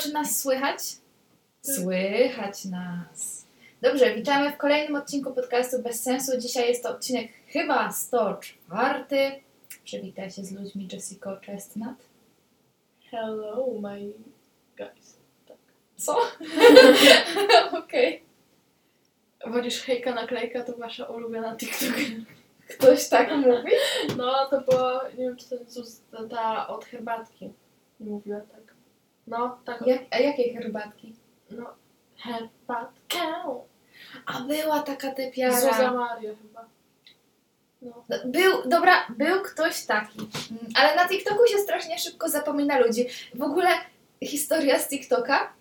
czy nas słychać? Słychać nas. Dobrze, witamy w kolejnym odcinku podcastu Bez Sensu. Dzisiaj jest to odcinek chyba 104. Przywitaj się z ludźmi Jessica Chestnut. Hello, my guys. Tak. Co? Okej. Wolisz hejka naklejka, to wasza ulubiona TikTok. Ktoś tak mówi? No, to było, nie wiem czy to jest ta od herbatki. Nie mówiła tak. No, tak. Jak, a jakiej herbatki? No, herbatkę. A była taka typiara. Zuza Maria chyba. No. Był, dobra, był ktoś taki, Mm, ale na TikToku się strasznie szybko zapomina ludzi. W ogóle historia z TikToka.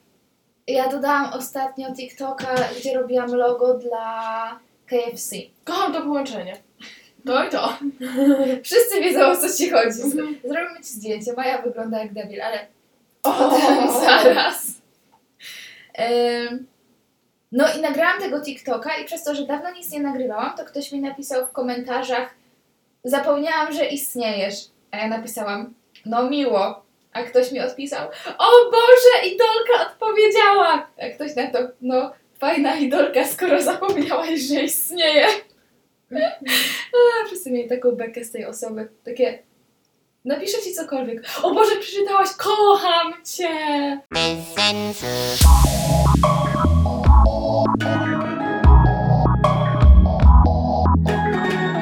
Ja dodałam ostatnio TikToka, gdzie robiłam logo dla KFC. Kocham to połączenie. To i to. Wszyscy wiedzą o co ci chodzi. Mhm. Zrobimy ci zdjęcie. Maja wygląda jak debil, ale o tym zaraz. No i nagrałam tego TikToka i przez to, że dawno nic nie nagrywałam, to ktoś mi napisał w komentarzach zapomniałam, że istniejesz. A ja napisałam, no miło. A ktoś mi odpisał, o Boże, idolka odpowiedziała. A ktoś na to, no fajna idolka, skoro zapomniałaś, że istnieje. A, wszyscy mieli taką bekę z tej osoby. Takie, napiszę ci cokolwiek. O Boże, przeczytałaś, kocham cię.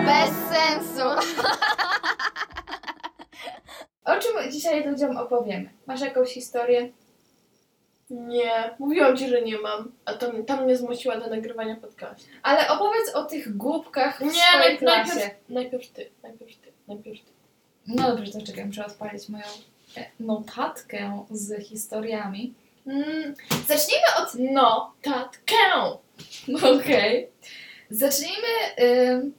Bez sensu. O czym dzisiaj ludziom opowiemy? Masz jakąś historię? Nie, mówiłam ci, że nie mam. A tam, tam mnie zmusiła do nagrywania podcastu. Ale opowiedz o tych głupkach w Nie, swojej naj, klasie. najpierw, najpierw ty, najpierw ty, najpierw ty. No dobrze, to czekaj, muszę odpalić moją e, notatkę z historiami. Mm, zacznijmy od... No, tatkę. Okej. Zacznijmy... Ym...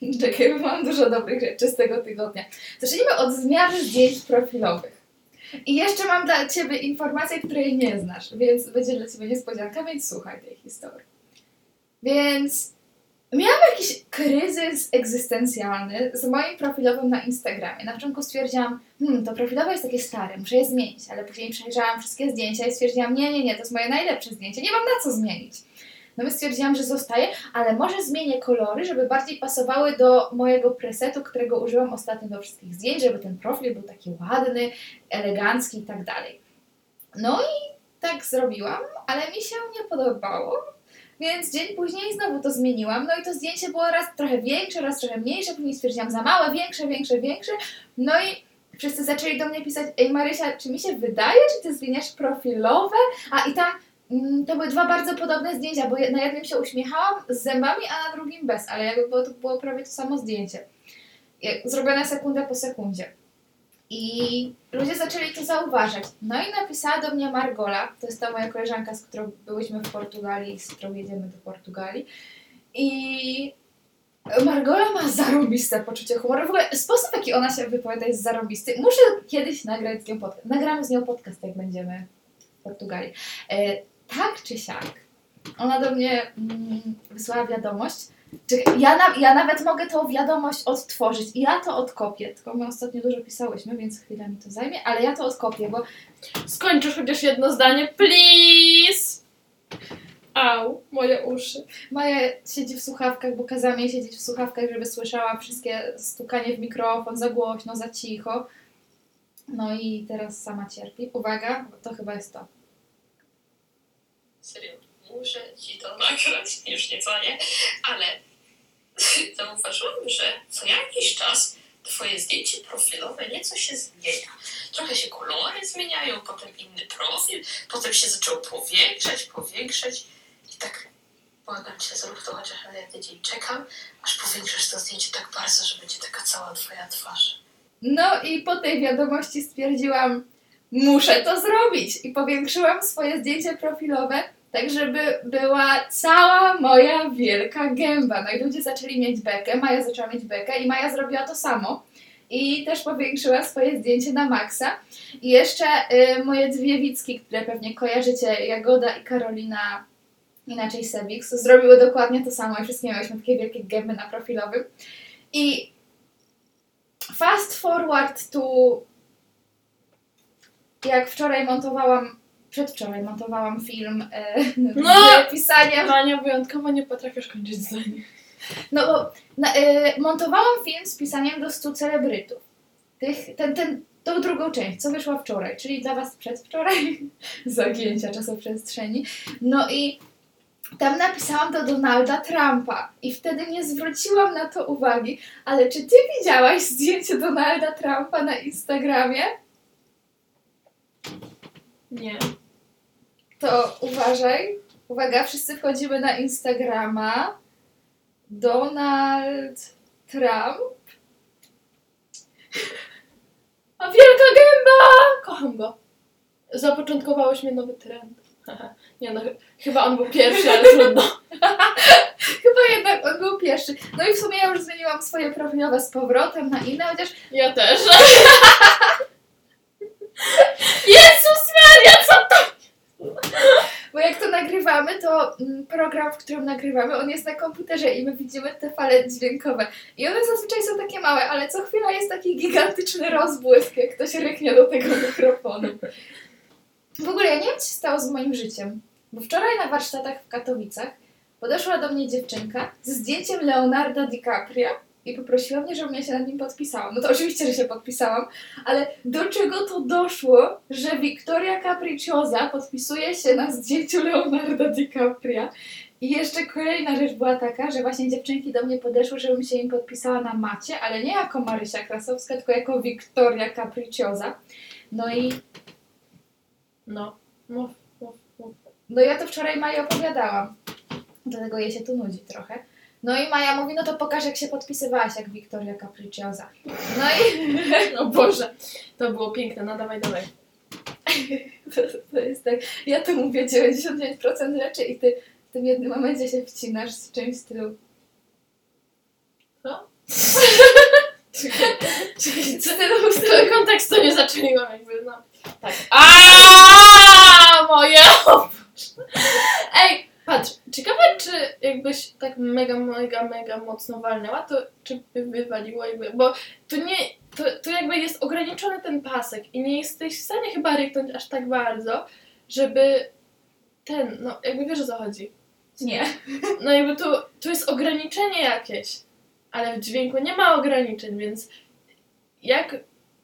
Czekaj, bo mam dużo dobrych rzeczy z tego tygodnia. Zacznijmy od zmiany zdjęć profilowych. I jeszcze mam dla Ciebie informację, której nie znasz, więc będzie dla Ciebie niespodzianka, więc słuchaj tej historii. Więc miałam jakiś kryzys egzystencjalny z moim profilowym na Instagramie. Na początku stwierdziłam, hmm, to profilowe jest takie stare, muszę je zmienić, ale później przejrzałam wszystkie zdjęcia i stwierdziłam, nie, nie, nie, to jest moje najlepsze zdjęcie, nie mam na co zmienić. No więc stwierdziłam, że zostaje, ale może zmienię kolory, żeby bardziej pasowały do mojego presetu, którego użyłam ostatnio do wszystkich zdjęć, żeby ten profil był taki ładny, elegancki i tak dalej. No i tak zrobiłam, ale mi się nie podobało, więc dzień później znowu to zmieniłam. No i to zdjęcie było raz trochę większe, raz trochę mniejsze, później stwierdziłam za małe, większe, większe, większe. No i wszyscy zaczęli do mnie pisać, ej Marysia, czy mi się wydaje, czy ty zmieniasz profilowe? A i tam mm, to były dwa bardzo podobne zdjęcia, bo na jednym się uśmiechałam z zębami, a na drugim bez, ale jakby było, to było prawie to samo zdjęcie. Zrobione sekundę po sekundzie. I ludzie zaczęli to zauważać. No i napisała do mnie Margola, to jest ta moja koleżanka, z którą byłyśmy w Portugalii i z którą jedziemy do Portugalii. I Margola ma zarobiste poczucie humoru. W ogóle sposób, w jaki ona się wypowiada jest zarobisty. Muszę kiedyś nagrać z nią podcast. Nagramy z nią podcast, jak będziemy w Portugalii. E, tak czy siak, ona do mnie mm, wysłała wiadomość. Ja, na, ja nawet mogę tą wiadomość odtworzyć i ja to odkopię. Tylko my ostatnio dużo pisałyśmy, więc chwilę mi to zajmie, ale ja to odkopię, bo Skończysz chociaż jedno zdanie, please! Au, moje uszy. Maja siedzi w słuchawkach, bo kazałam jej siedzieć w słuchawkach, żeby słyszała wszystkie stukanie w mikrofon za głośno, za cicho. No i teraz sama cierpi. Uwaga, to chyba jest to. Serio, muszę ci to nagrać, już nie ale zauważyłam, że co jakiś czas twoje zdjęcie profilowe nieco się zmienia. Trochę się kolory zmieniają, potem inny profil, potem się zaczęło powiększać, powiększać i tak błagam cię, zrób to chociaż na jeden tydzień. Czekam, aż powiększysz to zdjęcie tak bardzo, że będzie taka cała twoja twarz. No i po tej wiadomości stwierdziłam, muszę to zrobić. I powiększyłam swoje zdjęcie profilowe, tak żeby była cała moja wielka gęba. No i ludzie zaczęli mieć bekę, Maja zaczęła mieć bekę i Maja zrobiła to samo. I też powiększyła swoje zdjęcie na maksa. I jeszcze y, moje dwie Wicki, które pewnie kojarzycie, Jagoda i Karolina, inaczej Sebix, zrobiły dokładnie to samo i wszystkie miałyśmy takie wielkie gęby na profilowym. I fast forward to jak wczoraj montowałam przedwczoraj montowałam film e, No! z pisaniem. Wania, wyjątkowo nie potrafisz kończyć zdania. No bo na, e, montowałam film z pisaniem do 100 celebrytów. Tych, ten, ten, tą drugą część, co wyszła wczoraj, czyli dla Was przedwczoraj, zagięcia czasoprzestrzeni. No i tam napisałam do Donalda Trumpa i wtedy nie zwróciłam na to uwagi, ale czy Ty widziałaś zdjęcie Donalda Trumpa na Instagramie? Nie. To uważaj. Uwaga, wszyscy wchodzimy na Instagrama. Donald Trump. A wielka gęba! Kocham go. Zapoczątkowałeś mnie nowy trend. Nie no, ch- chyba on był pierwszy, ale trudno. Chyba jednak on był pierwszy. No i w sumie ja już zmieniłam swoje profilowe z powrotem na inne, chociaż Ja też. Jezus Maria, co to? bo jak to nagrywamy, to mm, program, w którym nagrywamy, on jest na komputerze i my widzimy te fale dźwiękowe. I one zazwyczaj są takie małe, ale co chwila jest taki gigantyczny rozbłysk, jak ktoś ryknie do tego mikrofonu. W ogóle ja nie wiem, co się stało z moim życiem, bo wczoraj na warsztatach w Katowicach podeszła do mnie dziewczynka z zdjęciem Leonarda DiCaprio i poprosiła mnie, żebym ja się nad nim podpisałam. No to oczywiście, że się podpisałam, ale do czego to doszło, że Victoria Capricciosa podpisuje się na zdjęciu Leonarda DiCaprio? I jeszcze kolejna rzecz była taka, że właśnie dziewczynki do mnie podeszły, żebym się im podpisała na macie, ale nie jako Marysia Krasowska, tylko jako Victoria Capricciosa. No i No, mów, mów, mów. No ja to wczoraj Maji opowiadałam. Dlatego jej się tu nudzi trochę. No i Maja mówi, no to pokaż jak się podpisywałaś jak Victoria Capricciosa. No i O Boże, to było piękne, no dawaj, dawaj. to, to jest tak, ja to mówię 99% rzeczy i ty w tym jednym momencie się wcinasz z czymś w stylu. Co? W stylu, w stylu. Kontekstu nie zaczęliłam jakby, no. Tak. Aaaa, moje! Ej, patrz, ciekawe czy jakbyś tak mega, mega, mega mocno walnęła, to czy by wywaliło jakby, bo tu nie, to, to jakby jest ograniczony ten pasek i nie jesteś w stanie chyba ryknąć aż tak bardzo, żeby ten, no jakby wiesz o co chodzi. Nie. No jakby tu, tu jest ograniczenie jakieś, ale w dźwięku nie ma ograniczeń, więc jak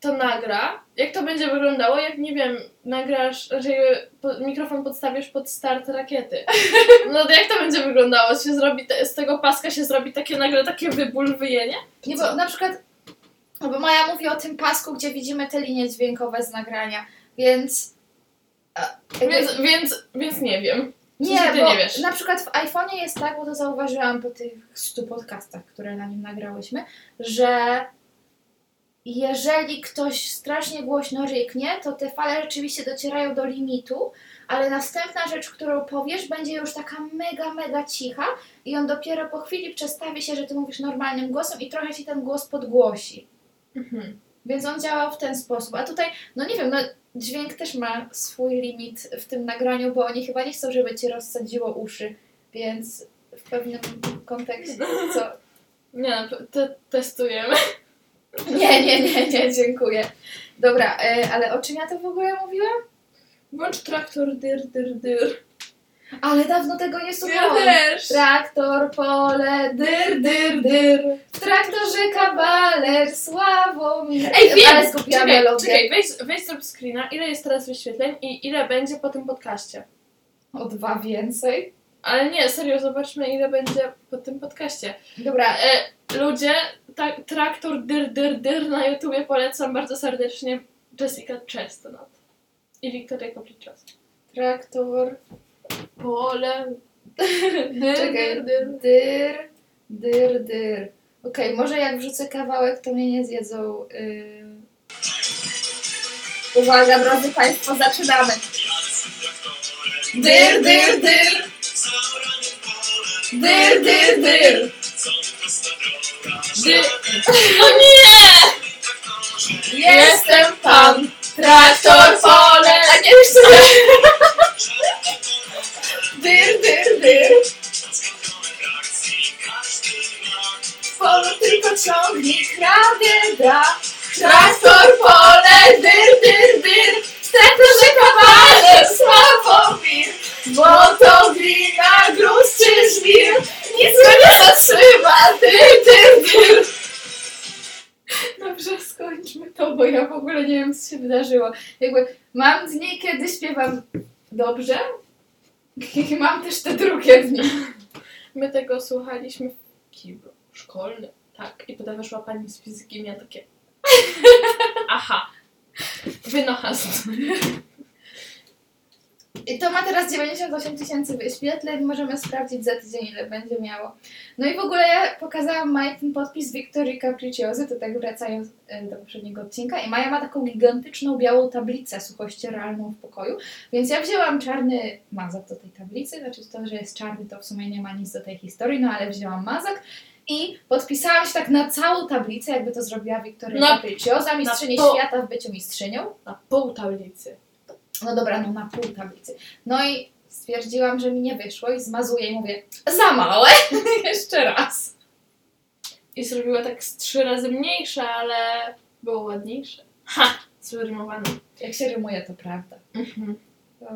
to nagra, jak to będzie wyglądało, jak nie wiem, nagrasz, że po, mikrofon podstawisz pod start rakiety. No to jak to będzie wyglądało? Się zrobi te, z tego paska się zrobi takie nagle takie wybulwyjenie? Nie, bo na przykład, no bo Maja mówi o tym pasku, gdzie widzimy te linie dźwiękowe z nagrania, więc... jakby- Więc, więc, więc nie wiem. Nie, ty bo nie wiesz. na przykład w iPhone'ie jest tak, bo to zauważyłam po tych 100 podcastach, które na nim nagrałyśmy, że jeżeli ktoś strasznie głośno ryknie, to te fale rzeczywiście docierają do limitu, ale następna rzecz, którą powiesz, będzie już taka mega, mega cicha i on dopiero po chwili przestawi się, że ty mówisz normalnym głosem i trochę ci ten głos podgłosi. Mhm. Więc on działał w ten sposób. A tutaj, no nie wiem, no dźwięk też ma swój limit w tym nagraniu, bo oni chyba nie chcą, żeby ci rozsadziło uszy, więc w pewnym kontekście co? Nie no, te, testujemy. Nie, nie, nie, nie, dziękuję. Dobra, e, ale o czym ja to w ogóle mówiłam? Włącz traktor dyr, dyr, dyr. Ale dawno tego nie słuchałam. też. Traktor, pole, dyr, dyr, dyr. W traktorze kawaler, Sławomir. Ej, wiem! Ale skupiłam czekaj, melodię. czekaj, weź, weź zrób screena, ile jest teraz wyświetleń i ile będzie po tym podcaście. O dwa więcej. Ale nie, serio, zobaczmy ile będzie po tym podcaście. Dobra, E, ludzie, traktor dyr, dyr, dyr na YouTubie polecam bardzo serdecznie Jessica Chestnut i Victoria Capricciosa. traktor, Pole, dyr, Czekaj. dyr, dyr. Dyr, dyr, dyr. Okej, może jak wrzucę kawałek, to mnie nie zjedzą. Yy... Uwaga, drodzy Państwo, zaczynamy. Dyr, dyr, dyr. Dyr, dyr, dyr. Dyr. Gdy... No nie! Jestem pan traktor pole. A nie wiesz co Dyr, dyr, dyr. Polu tylko ciągnik radę. Traktor pole, dyr, dyr, dyr. Traktorze kopale, sławowir. Bo to wina, gruz czy żwir nie zatrzyma! Dyr, dyr. Dobrze, skończmy to, bo ja w ogóle nie wiem, co się wydarzyło. Jakby mam dni, kiedy śpiewam dobrze i mam też te drugie dni. My tego słuchaliśmy w kiblu szkolnym, tak. I potem weszła pani z fizyki i miała takie... Aha. Wynocha i to ma teraz 98 tysięcy wyświetleń, możemy sprawdzić za tydzień, ile będzie miało. No i w ogóle ja pokazałam Maji ten podpis Wiktorii Capricciozy, to tak wracając e, do poprzedniego odcinka. I Maja ma taką gigantyczną białą tablicę suchościeralną w pokoju, więc ja wzięłam czarny mazak do tej tablicy, znaczy to, że jest czarny, to w sumie nie ma nic do tej historii, no ale wzięłam mazak i podpisałam się tak na całą tablicę, jakby to zrobiła Wiktoria Capriccioza, mistrzyni po- świata w byciu mistrzynią. Na pół tablicy. No dobra, no na pół tablicy. No i stwierdziłam, że mi nie wyszło i zmazuję i mówię, za małe! Jeszcze raz. I zrobiła tak z trzy razy mniejsze, ale było ładniejsze. Ha! Zrymowane. Jak się rymuje, to prawda. Mhm. To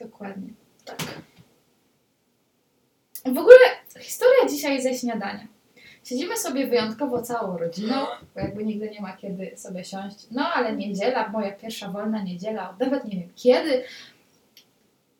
dokładnie. Tak. W ogóle historia dzisiaj ze śniadania. Siedzimy sobie wyjątkowo całą rodziną, bo jakby nigdy nie ma kiedy sobie siąść. No ale niedziela, moja pierwsza wolna niedziela, nawet nie wiem kiedy.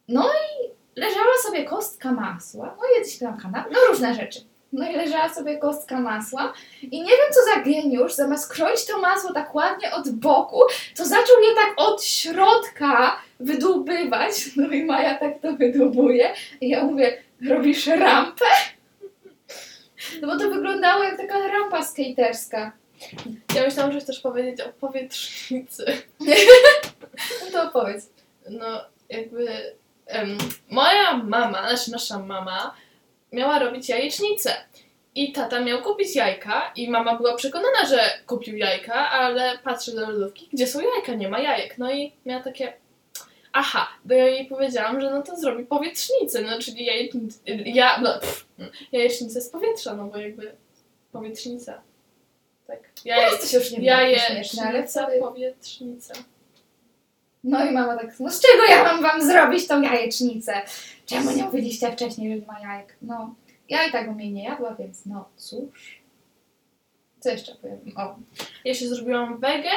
No i leżała sobie kostka masła. No i jakiś tam kanał, no różne rzeczy. No i leżała sobie kostka masła i nie wiem co za geniusz, zamiast kroić to masło tak ładnie od boku, to zaczął je tak od środka wydłubywać. No i Maja tak to wydłubuje. I ja mówię, robisz rampę? No bo to wyglądało jak taka rampa skaterska. Ja myślałam, że chcesz powiedzieć o powietrznicy. No to opowiedz. No, jakby em, moja mama, znaczy nasza mama, miała robić jajecznicę. I tata miał kupić jajka i mama była przekonana, że kupił jajka, ale patrzy do lodówki, gdzie są jajka, nie ma jajek. No i miała takie, aha, to ja jej powiedziałam, że no to zrobi powietrznicę, no czyli jajecznicę, ja, no, pff, jajecznicę z powietrza, no bo jakby powietrznica. Tak. Jaje, Teraz to się już nie ale jajecznica, wtedy... powietrznica. No i mama tak, no z czego ja mam wam zrobić tą jajecznicę? Czemu nie mówiliście wcześniej, że ma jajek? No, ja i tak bym jej nie jadła, więc no cóż. Co jeszcze powiem? O, Ja się zrobiłam wegę.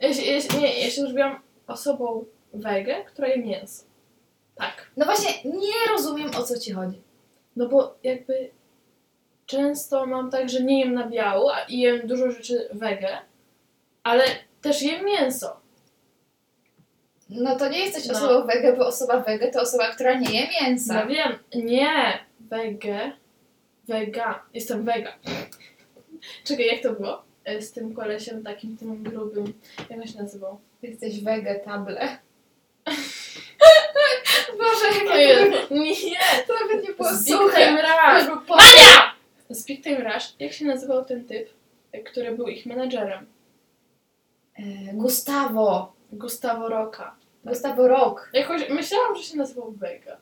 Ja się, ja się, nie, ja się zrobiłam osobą wegę, która je mięso. Tak. no właśnie nie rozumiem o co ci chodzi. No bo jakby często mam tak, że nie jem na biału a i jem dużo rzeczy wegę, ale też jem mięso. No to nie jesteś No. osobą wege, bo osoba wege to osoba, która nie je No mięsa. wiem, nie, wegę, wega, jestem wega. Czekaj, jak to było? E, Z tym kolesiem takim, tym grubym, jak on się nazywał? Jesteś wegetable. Boże, O jak Jezu, nie, to nawet nie było z Big suche. Time Rush. był po- Mania! Z Big Time Rush, jak się nazywał ten typ, e, który był ich menadżerem? E, Gustavo. Gustavo Roca. Gustavo Rock. Jakoś, myślałam, że się nazywał Vega.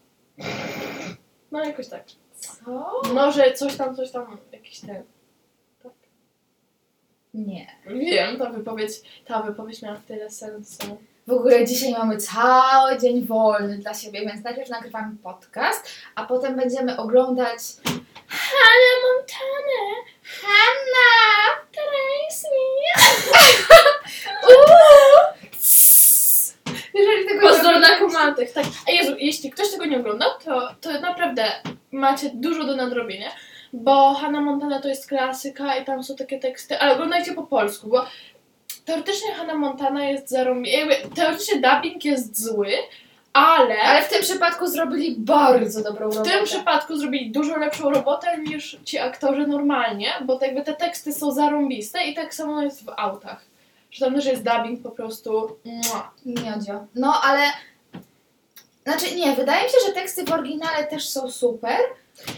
No jakoś tak. Co? No, że coś tam, coś tam, jakiś ten. Tak. Nie. Wiem, ta wypowiedź, ta wypowiedź miała tyle sensu. W ogóle dzisiaj mamy cały dzień wolny dla siebie, więc najpierw nagrywamy podcast, a potem będziemy oglądać Hannah Montana! Hanna! Tracy! Jeżeli tego Pozdro dla kumatych. Tak. A Jezu, jeśli ktoś tego nie oglądał, to, to naprawdę macie dużo do nadrobienia, bo Hannah Montana to jest klasyka i tam są takie teksty, ale oglądajcie po polsku, bo teoretycznie Hannah Montana jest jakby Teoretycznie dubbing jest zły, ale... Ale w tym przypadku zrobili bardzo dobrą W robotę. tym przypadku zrobili dużo lepszą robotę niż ci aktorzy normalnie, bo tak jakby te teksty są zarąbiste i tak samo jest w autach. Że tam też jest dubbing po prostu... Miodzio. No, ale... Znaczy, nie, wydaje mi się, że teksty w oryginale też są super,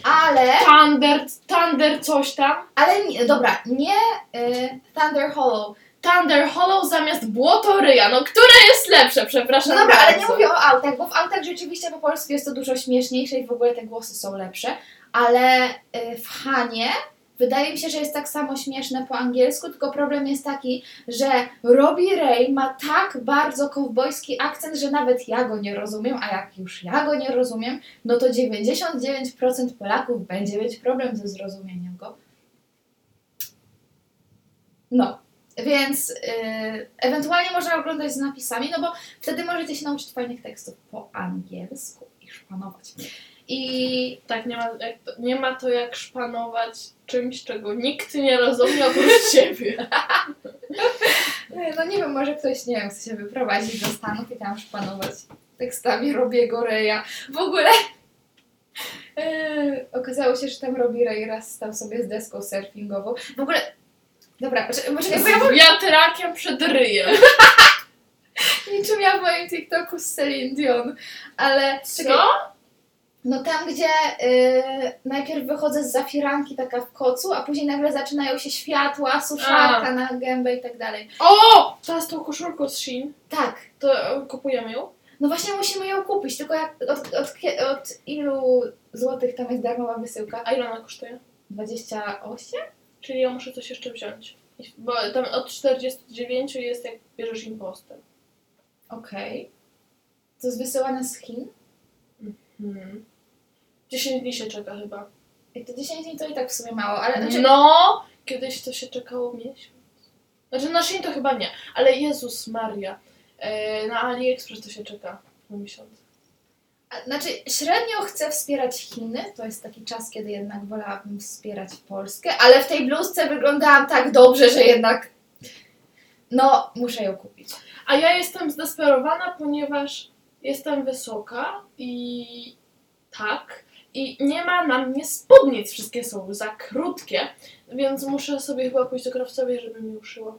ale... Thunder, Thunder coś tam. Ale nie, dobra, nie y, Thunder Hollow. Thunder Hollow zamiast Błotoryja. No, które jest lepsze? Przepraszam No dobra, ale nie bardzo. mówię o autach, bo w autach rzeczywiście po polsku jest to dużo śmieszniejsze i w ogóle te głosy są lepsze, ale y, w Hanie wydaje mi się, że jest tak samo śmieszne po angielsku, tylko problem jest taki, że Robbie Ray ma tak bardzo kowbojski akcent, że nawet ja go nie rozumiem, a jak już ja go nie rozumiem, no to 99% Polaków będzie mieć problem ze zrozumieniem go. No. Więc y, ewentualnie można oglądać z napisami, no bo wtedy możecie się nauczyć fajnych tekstów po angielsku i szpanować. I Tak, nie ma, jak to, nie ma to jak szpanować czymś, czego nikt nie rozumie oprócz ciebie. no nie wiem, może ktoś, nie wiem, chce się wyprowadzić do Stanów i tam szpanować tekstami Robiego Reya. W ogóle y, okazało się, że tam Robi Ray raz stał sobie z deską surfingową. W ogóle, dobra, poczekaj, bo ja Z wiatrakiem przed ryjem. niczym ja w moim TikToku z Celine Dion, ale czekaj, Co? No tam, gdzie y, najpierw wychodzę z zafiranki taka w kocu, a później nagle zaczynają się światła, suszarka A. na gębę i tak dalej. O! Teraz tą koszulką z Shein. Tak, To kupujemy ją? no właśnie musimy ją kupić, tylko jak, od, od, kie- od ilu złotych tam jest darmowa wysyłka? A ile ona kosztuje? 28? Czyli ja muszę coś jeszcze wziąć. Bo tam od 49 jest jak bierzesz impostem. Okej. To jest wysyłane z Chin? Hmm. 10 dni się czeka chyba. I to 10 dni to i tak w sumie mało, ale znaczy, No! Kiedyś to się czekało miesiąc. Znaczy na Shein to chyba nie, ale Jezus Maria. E, na AliExpress to się czeka na miesiąc. Znaczy średnio chcę wspierać Chiny, to jest taki czas, kiedy jednak wolałabym wspierać Polskę, ale w tej bluzce wyglądałam tak dobrze, że jednak no, muszę ją kupić. A ja jestem zdesperowana, ponieważ jestem wysoka i tak. I nie ma na mnie spódnic, wszystkie są za krótkie, więc muszę sobie chyba pójść do krawcowej, żeby mi uszyła.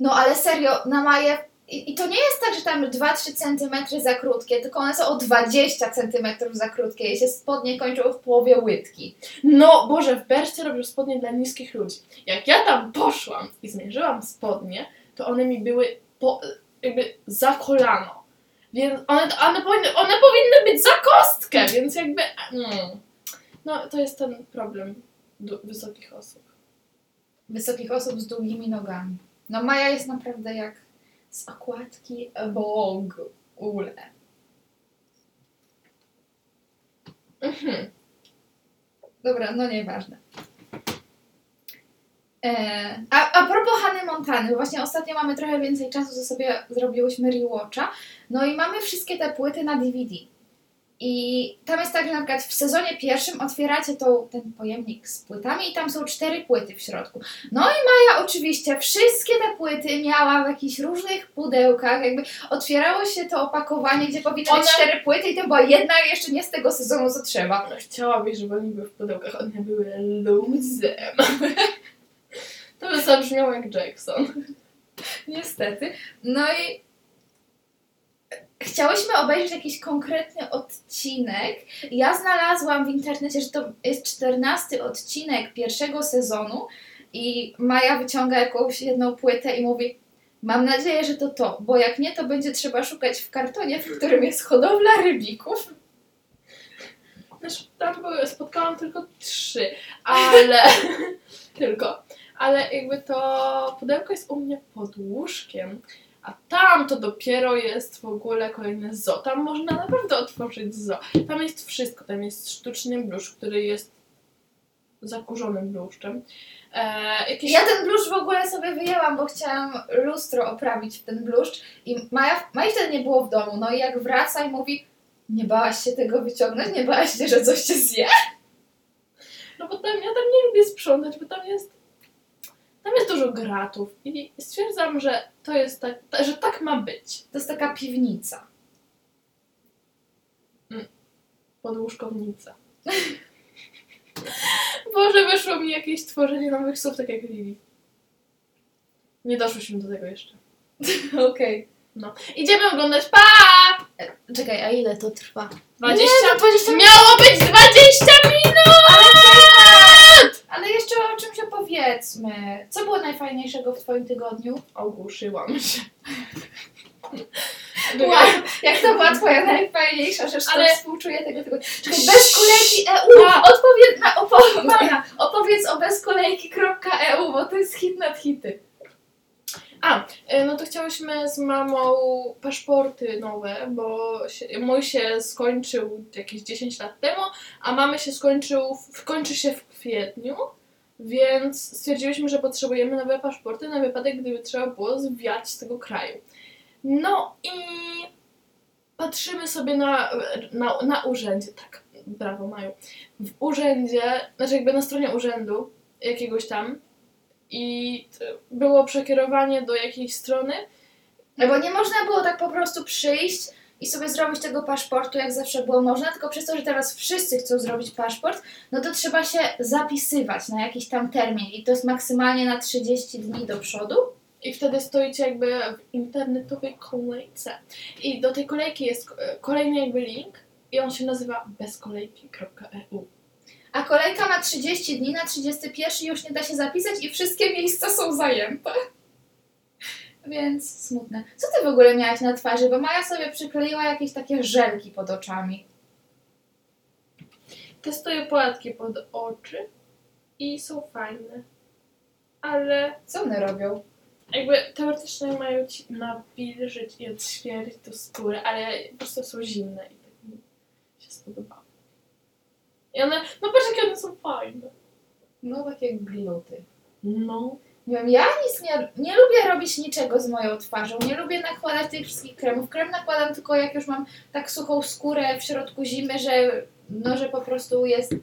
No ale serio, na Maję. I, I to nie jest tak, że tam 2-3 cm za krótkie, tylko one są o 20 cm za krótkie i się spodnie kończą w połowie łydki. No, Boże, w Bercie robią spodnie dla niskich ludzi. Jak ja tam poszłam i zmierzyłam spodnie, to one mi były po, jakby za kolano. Więc one, one, powinny, one powinny być za kostkę, więc jakby... Mm. No, to jest ten problem wysokich osób. Wysokich osób z długimi nogami. No Maja jest naprawdę jak z okładki Vogue. Ule. Mhm. Dobra, no nieważne. E, a, a propos Hany Montany, właśnie ostatnio mamy trochę więcej czasu, to sobie zrobiłyśmy rewatcha. No i mamy wszystkie te płyty na DVD. I tam jest tak, że na przykład w sezonie pierwszym otwieracie tą, ten pojemnik z płytami i tam są cztery płyty w środku. No i Maja oczywiście wszystkie te płyty miała w jakichś różnych pudełkach, jakby otwierało się to opakowanie, gdzie powinny być cztery płyty i to była jedna jeszcze nie z tego sezonu, co trzeba. Chciałabyś, żeby oni były w pudełkach, one były luzem. To by zabrzmiało jak Jackson. Niestety. No i chciałyśmy obejrzeć jakiś konkretny odcinek. Ja znalazłam w internecie, że to jest czternasty odcinek pierwszego sezonu i Maja wyciąga jakąś jedną płytę i mówi Mam nadzieję, że to to, bo jak nie, to będzie trzeba szukać w kartonie, w którym jest hodowla rybików. Znaczy, tam spotkałam tylko trzy, ale... tylko. Ale jakby to pudełko jest u mnie pod łóżkiem, a tam to dopiero jest w ogóle kolejne zoo. Tam można naprawdę otworzyć zoo. Tam jest wszystko. Tam jest sztuczny bluszcz, który jest zakurzonym bluszczem. E, jakieś... Ja ten bluszcz w ogóle sobie wyjęłam, bo chciałam lustro oprawić w ten bluszcz i Maja, Maja wtedy nie było w domu. No i jak wraca i mówi nie bałaś się tego wyciągnąć? Nie bałaś się, że coś cię zje? No bo tam, ja tam nie lubię sprzątać, bo tam jest tam jest dużo gratów i stwierdzam, że to jest tak, ta- że tak ma być. To jest taka piwnica. Podłóżkownica. Boże, wyszło mi jakieś stworzenie nowych słów, tak jak Lili. Nie doszłyśmy do tego jeszcze. Okej. Idziemy oglądać, pa! Czekaj, a ile to trwa? 20, Nie, no 20 minut. Miało być 20 minut! Opowiedzmy. Co było najfajniejszego w Twoim tygodniu? Ogłuszyłam się. Wow, jak to była Twoja najfajniejsza rzecz, to Ale- współczuję tego tygodnia. Czekaj, bez kolejki EU! Odpowiedz, na, opo- Maja, opowiedz o bezkolejki.eu, bo to jest hit nad hity. E, No to chciałyśmy z mamą paszporty nowe, bo się, mój się skończył jakieś 10 lat temu, a mamy się skończył, w- kończy się w kwietniu. Więc stwierdziliśmy, że potrzebujemy nowe paszporty na wypadek, gdyby trzeba było zwiać z tego kraju. No i patrzymy sobie na, na, na urzędzie, tak, brawo Maju, w urzędzie, znaczy jakby na stronie urzędu jakiegoś tam i było przekierowanie do jakiejś strony, No bo nie można było tak po prostu przyjść i sobie zrobić tego paszportu, jak zawsze było można, tylko przez to, że teraz wszyscy chcą zrobić paszport, no to trzeba się zapisywać na jakiś tam termin i to jest maksymalnie na 30 dni do przodu. I wtedy stoicie jakby w internetowej kolejce. I do tej kolejki jest e, kolejny jakby link i on się nazywa bezkolejki.eu. A kolejka ma 30 dni, na 31 już nie da się zapisać i wszystkie miejsca są zajęte. Więc smutne. Co ty w ogóle miałaś na twarzy? Bo Maja sobie przykleiła jakieś takie żelki pod oczami. Testuję płatki pod oczy i są fajne. Ale Co one robią? jakby teoretycznie mają ci nawilżyć i odświeżyć tą skórę, ale po prostu są zimne i tak mi się spodobało. I one, no patrz jakie one są fajne. No takie gluty. No. Nie wiem, ja nic nie, nie lubię robić niczego z moją twarzą. Nie lubię nakładać tych wszystkich kremów. Krem nakładam tylko jak już mam tak suchą skórę w środku zimy, że, no, że po prostu jest.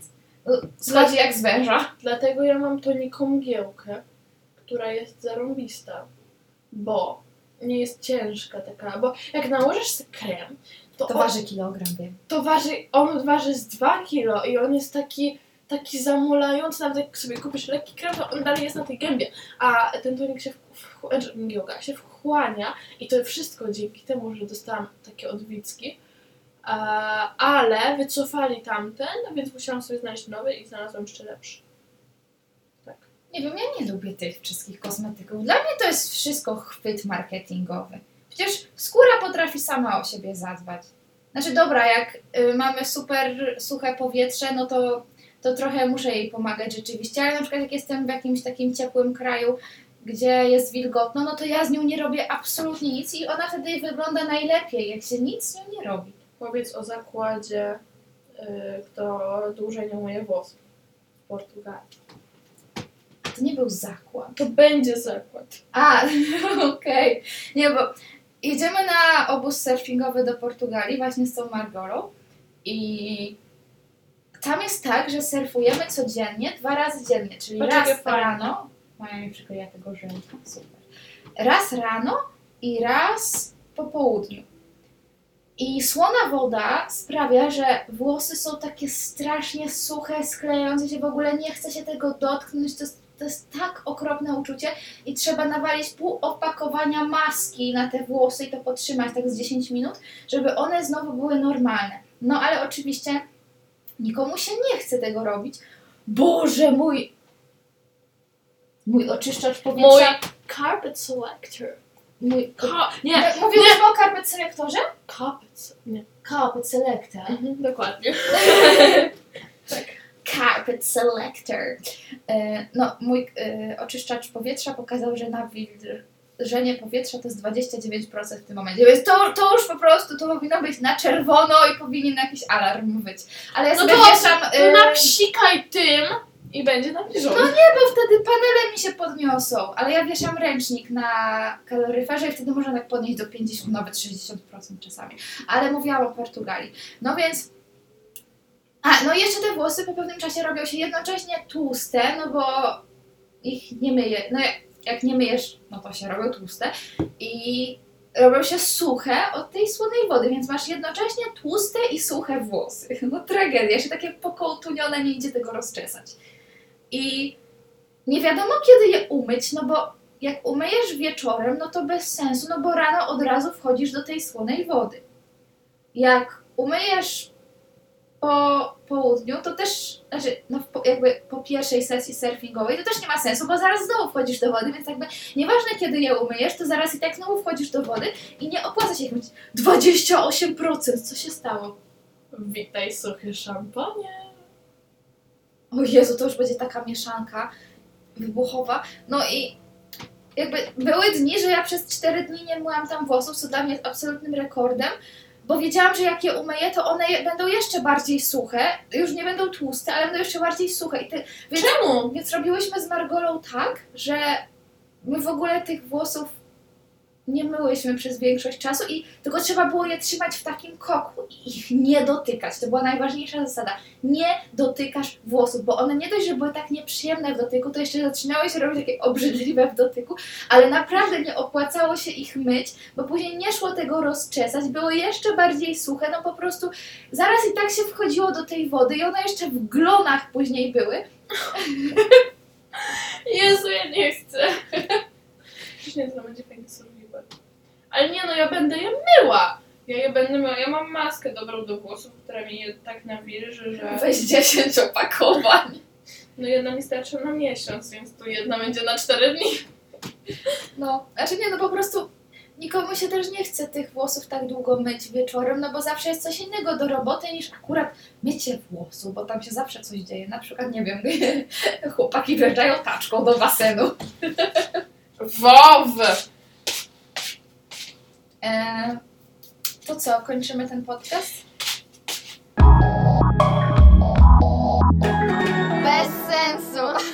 No, schodzi jak z węża. Dlatego ja mam toniką mgiełkę, która jest zarąbista, bo nie jest ciężka taka, bo jak nałożysz sobie krem, to, To on, waży kilogram, wiem. to waży, on waży z 2 kilo i on jest taki, taki zamulający, nawet jak sobie kupisz lekki krem, to on dalej jest na tej gębie, a ten tonik się, w, znaczy mgiełka się wchłania i to wszystko dzięki temu, że dostałam takie odwicki, ale wycofali tamten, więc musiałam sobie znaleźć nowy i znalazłam jeszcze lepszy. Tak. Nie wiem, ja nie lubię tych wszystkich kosmetyków. Dla mnie to jest wszystko chwyt marketingowy. Przecież skóra potrafi sama o siebie zadbać. Znaczy, dobra, jak y, mamy super suche powietrze, no to, to trochę muszę jej pomagać rzeczywiście, ale na przykład jak jestem w jakimś takim ciepłym kraju, gdzie jest wilgotno, no to ja z nią nie robię absolutnie nic i ona wtedy wygląda najlepiej, jak się nic z nią nie robi. Powiedz o zakładzie, y, kto dłużej nie umyje włosów w Portugalii. To nie był zakład. To będzie zakład. A, okej. Nie, bo jedziemy na obóz surfingowy do Portugalii właśnie z tą Margorą i tam jest tak, że surfujemy codziennie, dwa razy dziennie, czyli jakie raz rano, Maja mi przykleja tego żelka, super, raz rano i raz po południu. I słona woda sprawia, że włosy są takie strasznie suche, sklejające się, w ogóle nie chce się tego dotknąć, to jest, to jest tak okropne uczucie i trzeba nawalić pół opakowania maski na te włosy i to podtrzymać tak z 10 minut, żeby one znowu były normalne. No ale oczywiście nikomu się nie chce tego robić. Boże, mój mój oczyszczacz Mój powietrza. carpet selector. Mój, Ka- nie, nie, mówiliśmy o carpet selektorze? carpet. Nie. Carpet selector. Mhm, dokładnie. Carpet selector. E, no, mój e, oczyszczacz powietrza pokazał, że nawilżenie powietrza to jest 29% w tym momencie. Więc to, to już po prostu to powinno być na czerwono i powinien jakiś alarm być. Ale ja No sobie to- wieszam. To e, napsikaj tym i będzie nawilżone. No nie, bo wtedy panele mi się podniosą, ale ja wieszam ręcznik na kaloryferze i wtedy można tak podnieść do 50, nawet 60% czasami. Ale mówiłam o Portugalii. No więc. A, no i jeszcze te włosy po pewnym czasie robią się jednocześnie tłuste, no bo ich nie myję. No jak, jak nie myjesz, no to się robią tłuste. I robią się suche od tej słonej wody, więc masz jednocześnie tłuste i suche włosy. No tragedia, się takie pokołtunione, nie idzie tego rozczesać. I nie wiadomo kiedy je umyć, no bo jak umyjesz wieczorem, no to bez sensu, no bo rano od razu wchodzisz do tej słonej wody. Jak umyjesz po południu, to też, znaczy, no jakby po pierwszej sesji surfingowej, to też nie ma sensu, bo zaraz znowu wchodzisz do wody, więc jakby nieważne kiedy je umyjesz, to zaraz i tak znowu wchodzisz do wody i nie opłaca się ich myć. 28%! Co się stało? Witaj suchy szampanie. O Jezu, to już będzie taka mieszanka wybuchowa. No i jakby były dni, że ja przez 4 dni nie myłam tam włosów, co dla mnie jest absolutnym rekordem. Bo wiedziałam, że jak je umyję, to one je, będą jeszcze bardziej suche. Już nie będą tłuste, ale będą jeszcze bardziej suche. I ty, więc, Czemu? więc robiłyśmy z Margolą tak, że my w ogóle tych włosów nie myłyśmy przez większość czasu i tylko trzeba było je trzymać w takim koku i ich nie dotykać. To była najważniejsza zasada. Nie dotykasz włosów, bo one nie dość, że były tak nieprzyjemne w dotyku, to jeszcze zaczynały się robić takie obrzydliwe w dotyku, ale naprawdę nie opłacało się ich myć, bo później nie szło tego rozczesać, były jeszcze bardziej suche, no po prostu zaraz i tak się wchodziło do tej wody i one jeszcze w glonach później były. Jezu, ja nie chcę. Już nie, to będzie fajny. Ale nie no, ja będę je myła. Ja je będę myła. Ja mam maskę dobrą do włosów, która mi je tak nawilży, że... Weź 10 opakowań. No jedna mi starczy na miesiąc, więc tu jedna będzie na 4 dni. No, znaczy nie, no po prostu nikomu się też nie chce tych włosów tak długo myć wieczorem, no bo zawsze jest coś innego do roboty niż akurat mycie włosów, bo tam się zawsze coś dzieje. Na przykład, nie wiem, chłopaki wjeżdżają taczką do basenu. Wow! E, to co, kończymy ten podcast? Bez sensu!